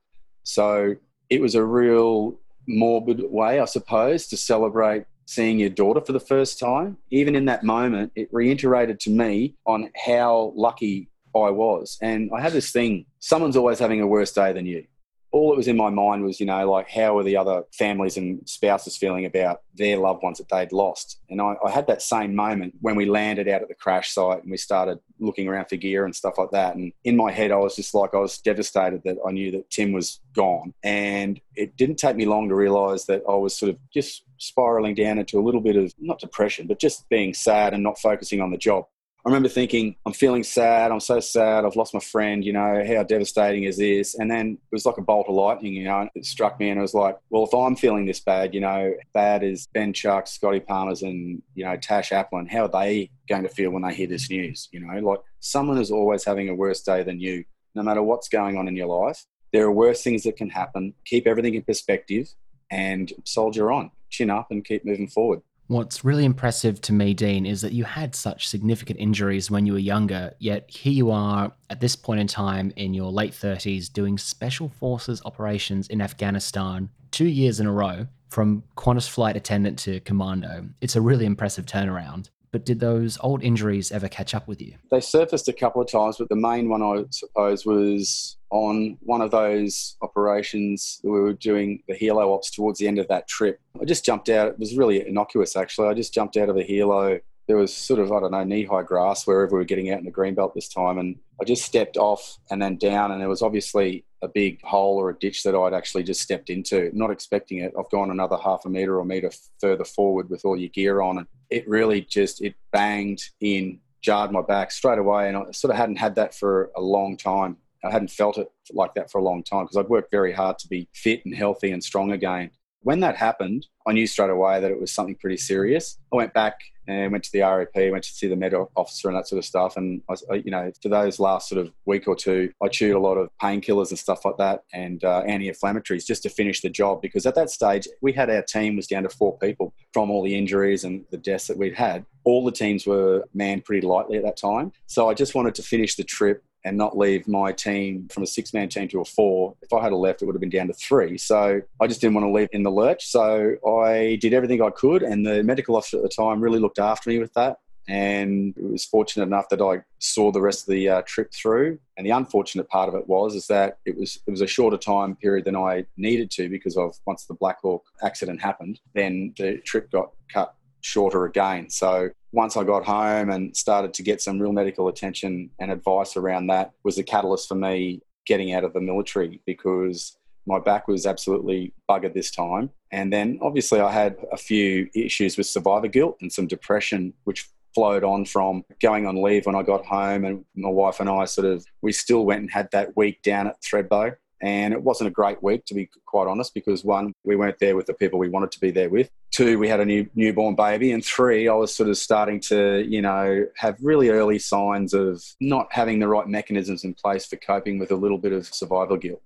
So it was a real morbid way, I suppose, to celebrate seeing your daughter for the first time. Even in that moment, it reiterated to me on how lucky I was. And I had this thing someone's always having a worse day than you all that was in my mind was, you know, like how were the other families and spouses feeling about their loved ones that they'd lost? And I, I, had that same moment when we landed out at the crash site and we started looking around for gear and stuff like that. And in my head, I was just like, I was devastated that I knew that Tim was gone. And it didn't take me long to realize that I was sort of just spiraling down into a little bit of not depression, but just being sad and not focusing on the job. I remember thinking, I'm feeling sad. I'm so sad. I've lost my friend. You know, how devastating is this? And then it was like a bolt of lightning, you know, it struck me and it was like, well, if I'm feeling this bad, you know, bad as Ben Chuck, Scotty Palmers, and, you know, Tash Aplin, how are they going to feel when they hear this news? You know, like someone is always having a worse day than you, no matter what's going on in your life. There are worse things that can happen. Keep everything in perspective and soldier on, chin up, and keep moving forward. What's really impressive to me, Dean, is that you had such significant injuries when you were younger, yet here you are at this point in time in your late 30s doing special forces operations in Afghanistan two years in a row from Qantas flight attendant to commando. It's a really impressive turnaround. But did those old injuries ever catch up with you? They surfaced a couple of times, but the main one, I suppose, was on one of those operations we were doing the helo ops towards the end of that trip. I just jumped out. It was really innocuous, actually. I just jumped out of a helo there was sort of, I don't know, knee high grass wherever we were getting out in the greenbelt this time. And I just stepped off and then down, and there was obviously a big hole or a ditch that I'd actually just stepped into, not expecting it. I've gone another half a metre or metre further forward with all your gear on, and it really just, it banged in, jarred my back straight away. And I sort of hadn't had that for a long time. I hadn't felt it like that for a long time because I'd worked very hard to be fit and healthy and strong again. When that happened, I knew straight away that it was something pretty serious. I went back and went to the RAP, went to see the med officer and that sort of stuff. And I, you know, for those last sort of week or two, I chewed a lot of painkillers and stuff like that, and uh, anti-inflammatories just to finish the job. Because at that stage, we had our team was down to four people from all the injuries and the deaths that we'd had. All the teams were manned pretty lightly at that time, so I just wanted to finish the trip and not leave my team from a six man team to a four. If I had a left, it would have been down to three. So I just didn't want to leave in the lurch. So I did everything I could, and the medical officer at the time really looked after me with that. And it was fortunate enough that I saw the rest of the uh, trip through. And the unfortunate part of it was is that it was it was a shorter time period than I needed to because of once the Black Hawk accident happened, then the trip got cut shorter again. So once I got home and started to get some real medical attention and advice around that was the catalyst for me getting out of the military because my back was absolutely buggered this time. And then obviously I had a few issues with survivor guilt and some depression, which flowed on from going on leave when I got home and my wife and I sort of we still went and had that week down at Thredbo and it wasn't a great week, to be quite honest, because one, we weren't there with the people we wanted to be there with. Two, we had a new newborn baby. And three, I was sort of starting to, you know, have really early signs of not having the right mechanisms in place for coping with a little bit of survival guilt.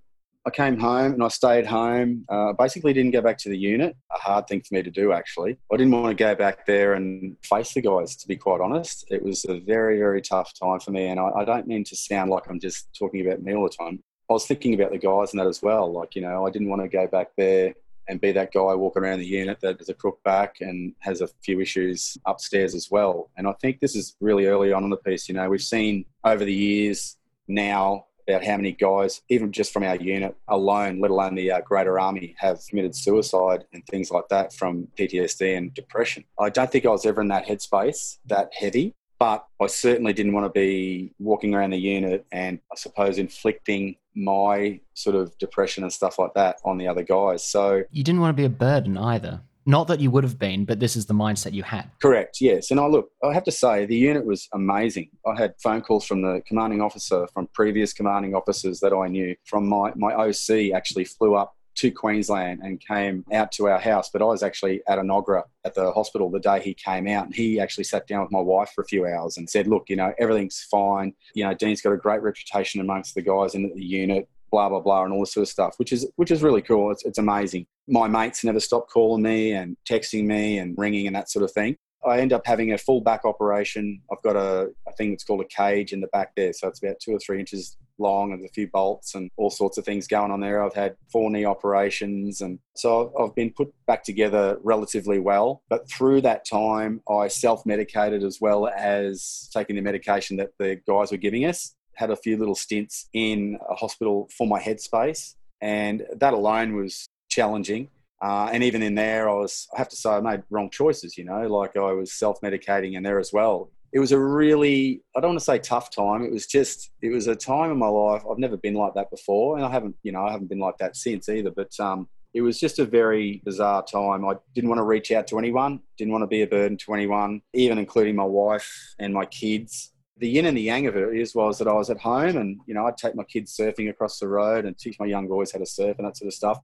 I came home and I stayed home. Uh, basically, didn't go back to the unit. A hard thing for me to do, actually. I didn't want to go back there and face the guys, to be quite honest. It was a very, very tough time for me. And I, I don't mean to sound like I'm just talking about me all the time. I was thinking about the guys and that as well. Like, you know, I didn't want to go back there and be that guy walking around the unit that has a crook back and has a few issues upstairs as well. And I think this is really early on in the piece. You know, we've seen over the years now about how many guys, even just from our unit alone, let alone the uh, Greater Army, have committed suicide and things like that from PTSD and depression. I don't think I was ever in that headspace that heavy. But I certainly didn't want to be walking around the unit and I suppose inflicting my sort of depression and stuff like that on the other guys. So you didn't want to be a burden either. Not that you would have been, but this is the mindset you had. Correct, yes. And I look, I have to say, the unit was amazing. I had phone calls from the commanding officer, from previous commanding officers that I knew. From my, my OC actually flew up to Queensland and came out to our house. But I was actually at Enoggera at the hospital the day he came out. And he actually sat down with my wife for a few hours and said, Look, you know, everything's fine. You know, Dean's got a great reputation amongst the guys in the unit blah blah blah and all this sort of stuff which is which is really cool it's, it's amazing my mates never stop calling me and texting me and ringing and that sort of thing I end up having a full back operation. I've got a, a thing that's called a cage in the back there. So it's about two or three inches long and a few bolts and all sorts of things going on there. I've had four knee operations. And so I've been put back together relatively well. But through that time, I self medicated as well as taking the medication that the guys were giving us. Had a few little stints in a hospital for my headspace. And that alone was challenging uh, and even in there, I was, I have to say, I made wrong choices, you know, like I was self medicating in there as well. It was a really, I don't want to say tough time. It was just, it was a time in my life. I've never been like that before. And I haven't, you know, I haven't been like that since either. But um, it was just a very bizarre time. I didn't want to reach out to anyone, didn't want to be a burden to anyone, even including my wife and my kids the yin and the yang of it is was that I was at home and you know I'd take my kids surfing across the road and teach my young boys how to surf and that sort of stuff.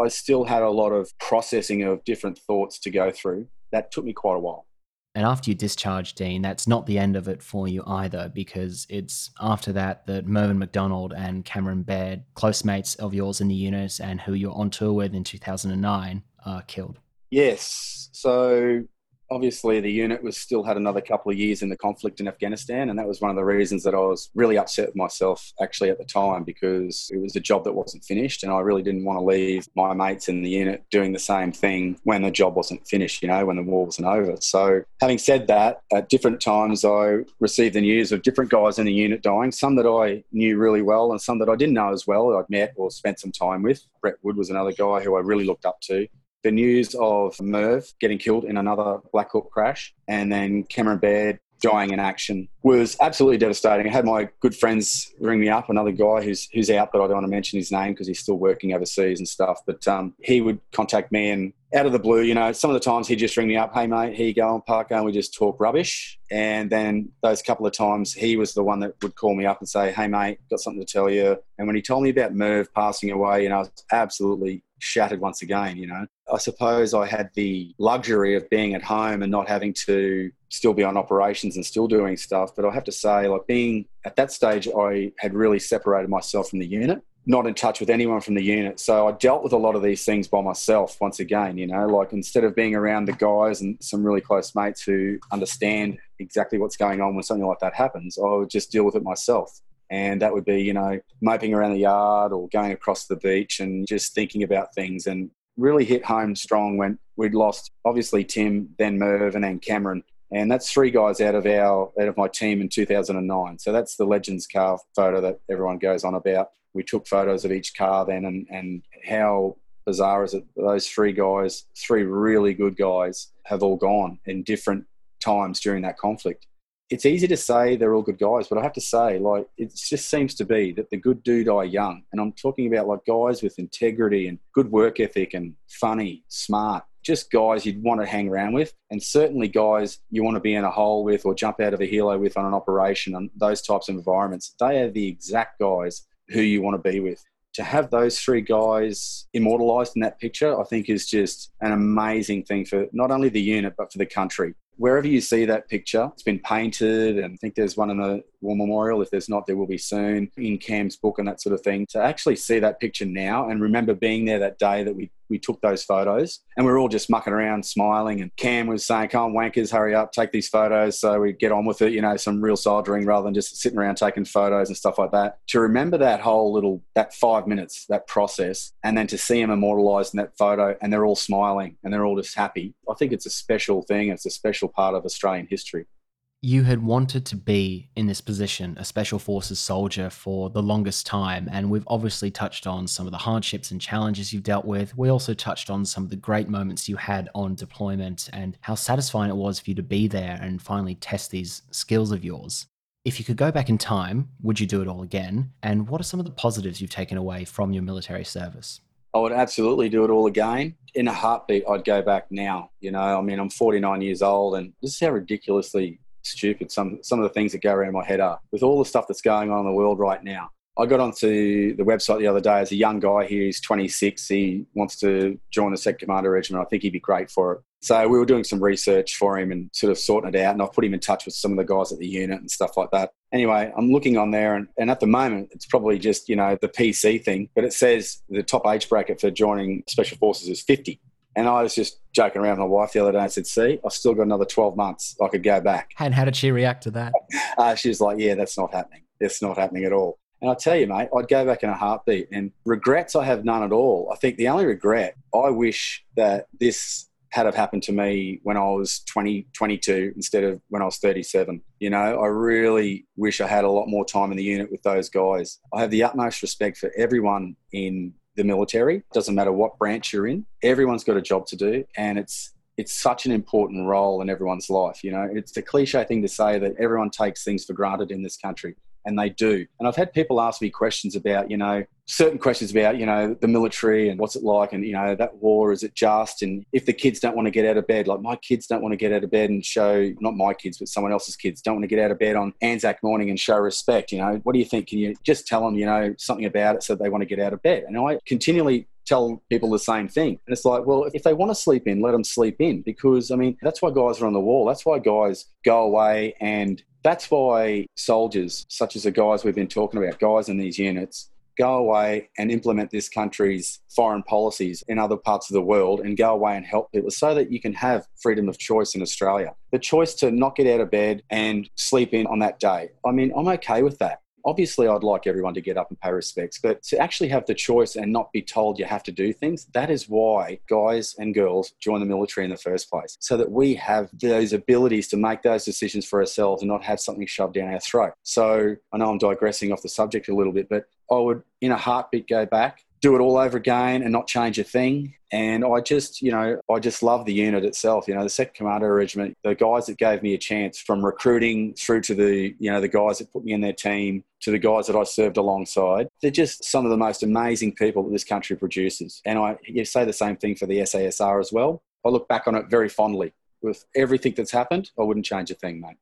I still had a lot of processing of different thoughts to go through. That took me quite a while. And after you discharge Dean, that's not the end of it for you either, because it's after that that Mervyn McDonald and Cameron Baird, close mates of yours in the unit and who you're on tour with in 2009, are killed. Yes. So obviously the unit was still had another couple of years in the conflict in Afghanistan, and that was one of the reasons that I was really upset with myself actually at the time because it was a job that wasn't finished, and I really didn't want to leave my mates in the unit doing the same thing when the job wasn't finished, you know, when the war wasn't over. So, having said that, at different times I received the news of different guys in the unit dying, some that I knew really well, and some that I didn't know as well. I'd met or spent some time with. Brett Wood was another guy who I really looked up to the news of Merv getting killed in another Black Hawk crash and then Cameron Baird dying in action was absolutely devastating. I had my good friends ring me up, another guy who's who's out, but I don't want to mention his name because he's still working overseas and stuff. But um, he would contact me and out of the blue, you know, some of the times he'd just ring me up, hey mate, here you go on Parker, and we just talk rubbish. And then those couple of times he was the one that would call me up and say, Hey mate, got something to tell you. And when he told me about Merv passing away, you know, I was absolutely shattered once again, you know. I suppose I had the luxury of being at home and not having to still be on operations and still doing stuff. But I have to say, like being at that stage, I had really separated myself from the unit, not in touch with anyone from the unit. So I dealt with a lot of these things by myself once again, you know, like instead of being around the guys and some really close mates who understand exactly what's going on when something like that happens, I would just deal with it myself and that would be you know moping around the yard or going across the beach and just thinking about things and really hit home strong when we'd lost obviously Tim, then Merv, and then Cameron. And that's three guys out of our out of my team in 2009. So that's the Legends car photo that everyone goes on about. We took photos of each car then, and and how bizarre is it? Those three guys, three really good guys, have all gone in different times during that conflict it's easy to say they're all good guys, but I have to say, like, it just seems to be that the good do die young. And I'm talking about like guys with integrity and good work ethic and funny, smart, just guys you'd want to hang around with. And certainly guys you want to be in a hole with or jump out of a helo with on an operation and those types of environments. They are the exact guys who you want to be with. To have those three guys immortalized in that picture, I think is just an amazing thing for not only the unit, but for the country wherever you see that picture, it's been painted, and I think there's one in the War Memorial. If there's not, there will be soon in Cam's book and that sort of thing. To actually see that picture now and remember being there that day that we we took those photos and we are all just mucking around smiling and cam was saying come on wankers hurry up take these photos. So we get on with it you know some real soldering rather than just sitting around taking photos and stuff like that. To remember that whole little that five minutes that process and then to see them immortalized in that photo and they're all smiling and they're all just happy i think it's a special thing it's a special part of australian history you had wanted to be in this position, a special forces soldier, for the longest time. And we've obviously touched on some of the hardships and challenges you've dealt with. We also touched on some of the great moments you had on deployment and how satisfying it was for you to be there and finally test these skills of yours. If you could go back in time, would you do it all again? And what are some of the positives you've taken away from your military service? I would absolutely do it all again. In a heartbeat, I'd go back now. You know, I mean, I'm 49 years old, and this is how ridiculously stupid some some of the things that go around my head are. With all the stuff that's going on in the world right now, I got onto the website the other day as a young guy here. He's 26. He wants to join the Second Commando Regiment. I think he'd be great for it. So we were doing some research for him and sort of sorting it out. And I've put him in touch with some of the guys at the unit and stuff like that. Anyway, I'm looking on there, and, and at the moment, it's probably just, you know, the PC thing, but it says the top age bracket for joining Special Forces is 50. And I was just joking around with my wife the other day. I said, "See, I've still got another twelve months. I could go back." And how did she react to that? uh, she was like, "Yeah, that's not happening. It's not happening at all." And I tell you, mate, I'd go back in a heartbeat. And regrets, I have none at all. I think the only regret, I wish that this had have happened to me when I was 20, 22 instead of when I was 37. You know, I really wish I had a lot more time in the unit with those guys. I have the utmost respect for everyone in the military. Doesn't matter what branch you're in. Everyone's got a job to do, and it's it's such an important role in everyone's life. You know, it's a cliche thing to say that everyone takes things for granted in this country and they do. And I've had people ask me questions about, you know, certain questions about, you know, the military and what's it like and, you know, that war, is it just? And if the kids don't want to get out of bed, like my kids don't want to get out of bed and show, not my kids, but someone else's kids don't want to get out of bed on Anzac morning and show respect, you know, what do you think? Can you just tell them, you know, something about it so they want to get out of bed? And I continually tell people the same thing. And it's like, well, if they want to sleep in, let them sleep in because, I mean, that's why guys are on the wall. That's why guys go away and that's why soldiers, such as the guys we've been talking about, guys in these units, go away and implement this country's foreign policies in other parts of the world and go away and help people so that you can have freedom of choice in Australia. The choice to not get out of bed and sleep in on that day. I mean, I'm okay with that. Obviously, I'd like everyone to get up and pay respects, but to actually have the choice and not be told you have to do things, that is why guys and girls join the military in the first place, so that we have those abilities to make those decisions for ourselves and not have something shoved down our throat. So I know I'm digressing off the subject a little bit, but I would, in a heartbeat, go back do it all over again and not change a thing. And I just, you know, I just love the unit itself. You know, the Second Commando Regiment, the guys that gave me a chance from recruiting through to the, you know, the guys that put me in their team to the guys that I served alongside. They're just some of the most amazing people that this country produces. And I you say the same thing for the SASR as well. I look back on it very fondly. With everything that's happened, I wouldn't change a thing, mate.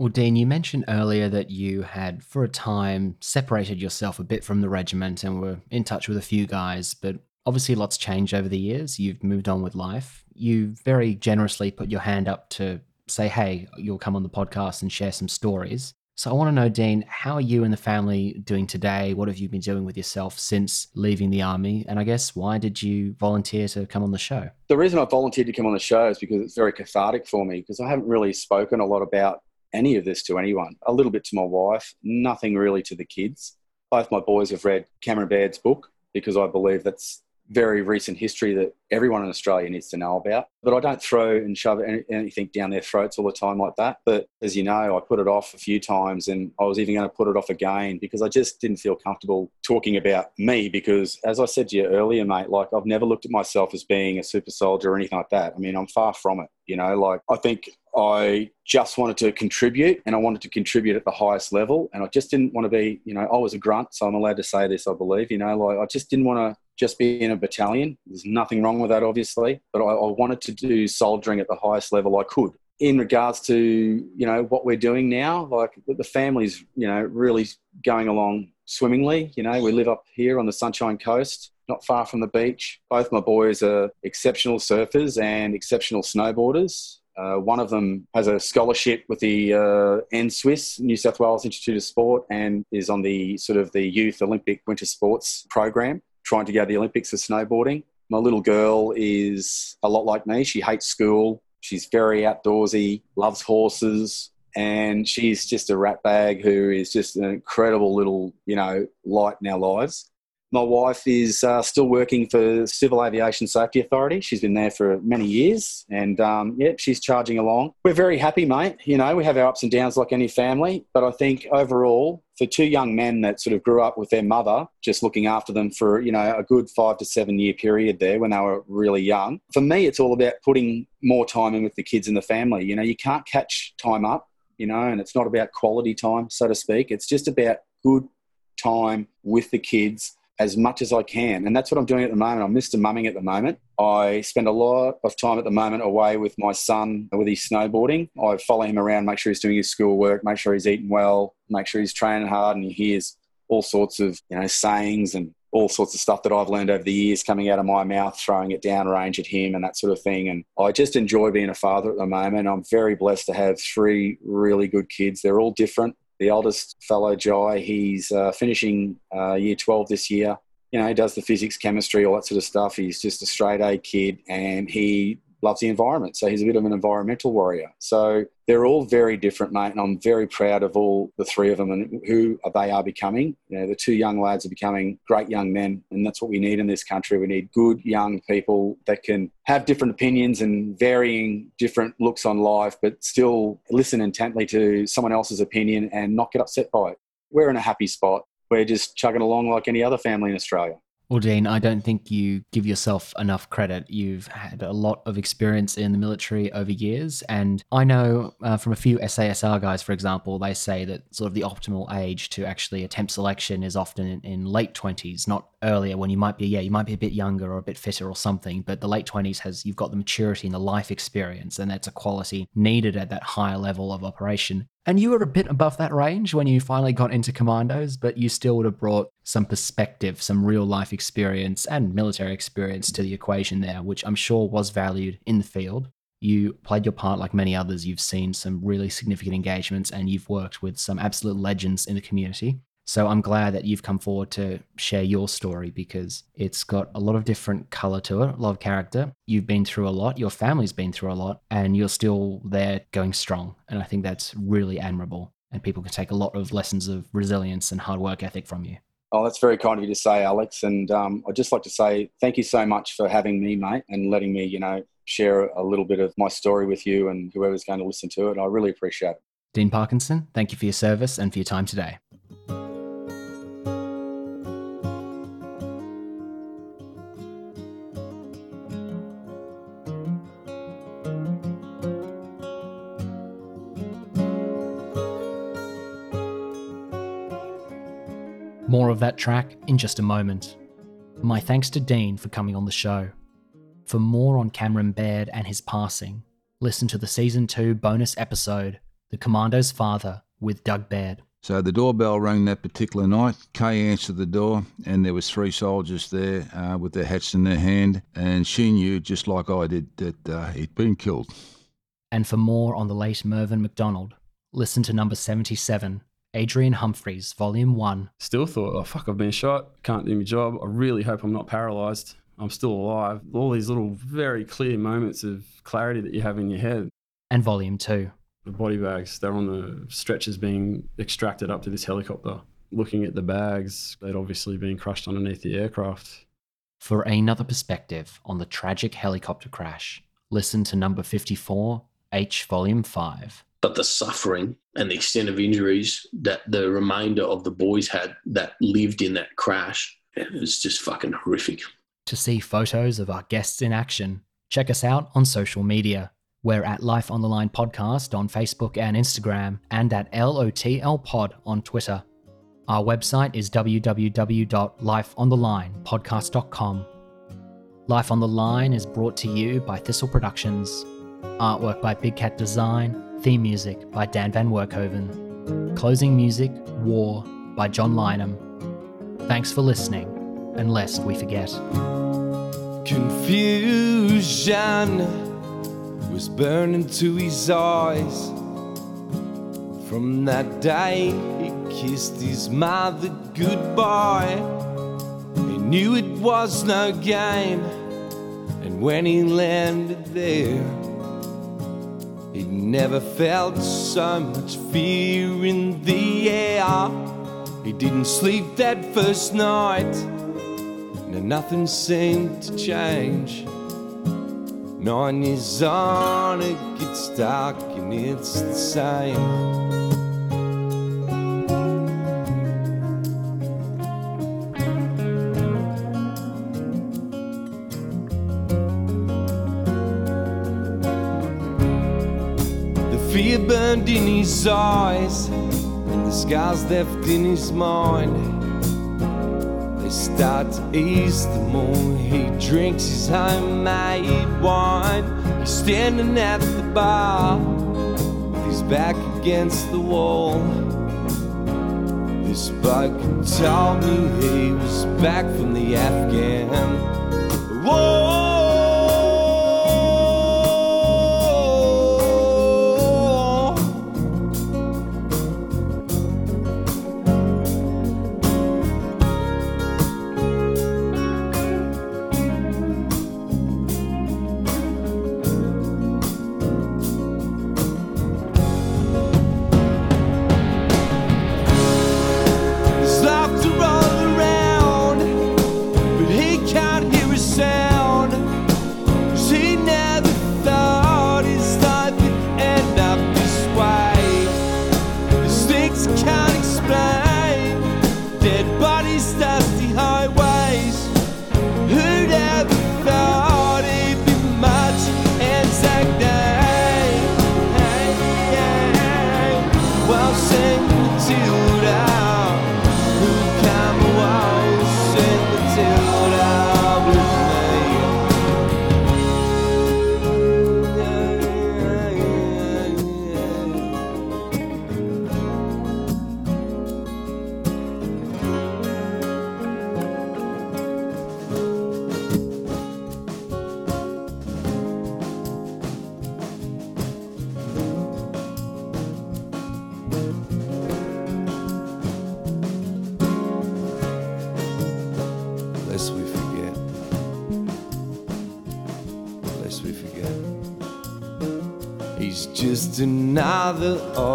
Well, Dean, you mentioned earlier that you had, for a time, separated yourself a bit from the regiment and were in touch with a few guys, but obviously lots changed over the years. You've moved on with life. You very generously put your hand up to say, hey, you'll come on the podcast and share some stories. So I want to know, Dean, how are you and the family doing today? What have you been doing with yourself since leaving the army? And I guess why did you volunteer to come on the show? The reason I volunteered to come on the show is because it's very cathartic for me because I haven't really spoken a lot about any of this to anyone. A little bit to my wife, nothing really to the kids. Both my boys have read Cameron Baird's book because I believe that's very recent history that everyone in Australia needs to know about. But I don't throw and shove anything down their throats all the time like that. But as you know, I put it off a few times and I was even going to put it off again because I just didn't feel comfortable talking about me. Because as I said to you earlier, mate, like I've never looked at myself as being a super soldier or anything like that. I mean, I'm far from it. You know, like I think I just wanted to contribute and I wanted to contribute at the highest level. And I just didn't want to be, you know, I was a grunt, so I'm allowed to say this, I believe, you know, like I just didn't want to just be in a battalion. There's nothing wrong with that, obviously, but I, I wanted to do soldiering at the highest level I could. In regards to you know what we're doing now, like the family's you know really going along swimmingly. You know, we live up here on the Sunshine Coast, not far from the beach. Both my boys are exceptional surfers and exceptional snowboarders. Uh, one of them has a scholarship with the uh, NSWIS, New South Wales Institute of Sport, and is on the sort of the Youth Olympic Winter Sports program trying to go to the Olympics for snowboarding. My little girl is a lot like me. She hates school. She's very outdoorsy, loves horses, and she's just a rat bag who is just an incredible little, you know, light in our lives. My wife is uh, still working for Civil Aviation Safety Authority. She's been there for many years, and um, yeah, she's charging along. We're very happy, mate. You know, we have our ups and downs like any family, but I think overall, for two young men that sort of grew up with their mother, just looking after them for you know a good five to seven year period there when they were really young. For me, it's all about putting more time in with the kids and the family. You know, you can't catch time up. You know, and it's not about quality time, so to speak. It's just about good time with the kids as much as I can. And that's what I'm doing at the moment. I'm Mr. Mumming at the moment. I spend a lot of time at the moment away with my son with his snowboarding. I follow him around, make sure he's doing his schoolwork, make sure he's eating well, make sure he's training hard, and he hears all sorts of you know sayings and all sorts of stuff that I've learned over the years coming out of my mouth, throwing it down range at him and that sort of thing. And I just enjoy being a father at the moment. I'm very blessed to have three really good kids. They're all different. The oldest fellow, Jai, he's uh, finishing uh, year 12 this year. You know, he does the physics, chemistry, all that sort of stuff. He's just a straight A kid and he loves the environment. So he's a bit of an environmental warrior. So they're all very different, mate. And I'm very proud of all the three of them and who they are becoming. You know, the two young lads are becoming great young men. And that's what we need in this country. We need good young people that can have different opinions and varying different looks on life, but still listen intently to someone else's opinion and not get upset by it. We're in a happy spot. We're just chugging along like any other family in Australia. Well, Dean, I don't think you give yourself enough credit. You've had a lot of experience in the military over years. And I know uh, from a few SASR guys, for example, they say that sort of the optimal age to actually attempt selection is often in, in late 20s, not earlier when you might be, yeah, you might be a bit younger or a bit fitter or something. But the late 20s has, you've got the maturity and the life experience. And that's a quality needed at that higher level of operation. And you were a bit above that range when you finally got into commandos, but you still would have brought some perspective, some real life experience, and military experience to the equation there, which I'm sure was valued in the field. You played your part like many others. You've seen some really significant engagements and you've worked with some absolute legends in the community. So I'm glad that you've come forward to share your story because it's got a lot of different color to it, a lot of character. You've been through a lot, your family's been through a lot, and you're still there going strong. And I think that's really admirable. And people can take a lot of lessons of resilience and hard work ethic from you. Oh, that's very kind of you to say, Alex. And um, I'd just like to say thank you so much for having me, mate, and letting me, you know, share a little bit of my story with you and whoever's going to listen to it. I really appreciate it. Dean Parkinson, thank you for your service and for your time today. Track in just a moment. My thanks to Dean for coming on the show. For more on Cameron Baird and his passing, listen to the season 2 bonus episode, The Commando's Father, with Doug Baird. So the doorbell rang that particular night. Kay answered the door, and there was three soldiers there uh, with their hats in their hand, and she knew, just like I did, that uh, he'd been killed. And for more on the late Mervyn McDonald, listen to number 77, Adrian Humphreys, Volume 1. Still thought, oh, fuck, I've been shot. Can't do my job. I really hope I'm not paralysed. I'm still alive. All these little, very clear moments of clarity that you have in your head. And Volume 2. The body bags, they're on the stretchers being extracted up to this helicopter. Looking at the bags, they'd obviously been crushed underneath the aircraft. For another perspective on the tragic helicopter crash, listen to number 54, H Volume 5 but the suffering and the extent of injuries that the remainder of the boys had that lived in that crash, it was just fucking horrific. To see photos of our guests in action, check us out on social media. We're at Life on the Line Podcast on Facebook and Instagram, and at LOTL Pod on Twitter. Our website is www.lifeonthelinepodcast.com. Life on the Line is brought to you by Thistle Productions. Artwork by Big Cat Design Theme music by Dan Van Werkhoven. Closing music, War by John Lynham. Thanks for listening, and lest we forget. Confusion was burning to his eyes. From that day, he kissed his mother goodbye. He knew it was no game, and when he landed there, he never felt so much fear in the air. He didn't sleep that first night. No, nothing seemed to change. Nine years on, it gets dark and it's the same. Burned in his eyes and the scars left in his mind. They start to ease, the more he drinks his homemade wine. He's standing at the bar with his back against the wall. This bloke told me he was back from the Afghan war.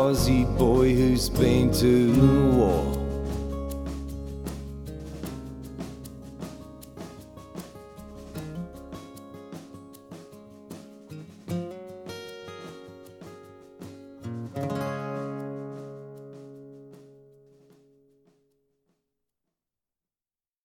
Aussie boy who's been to.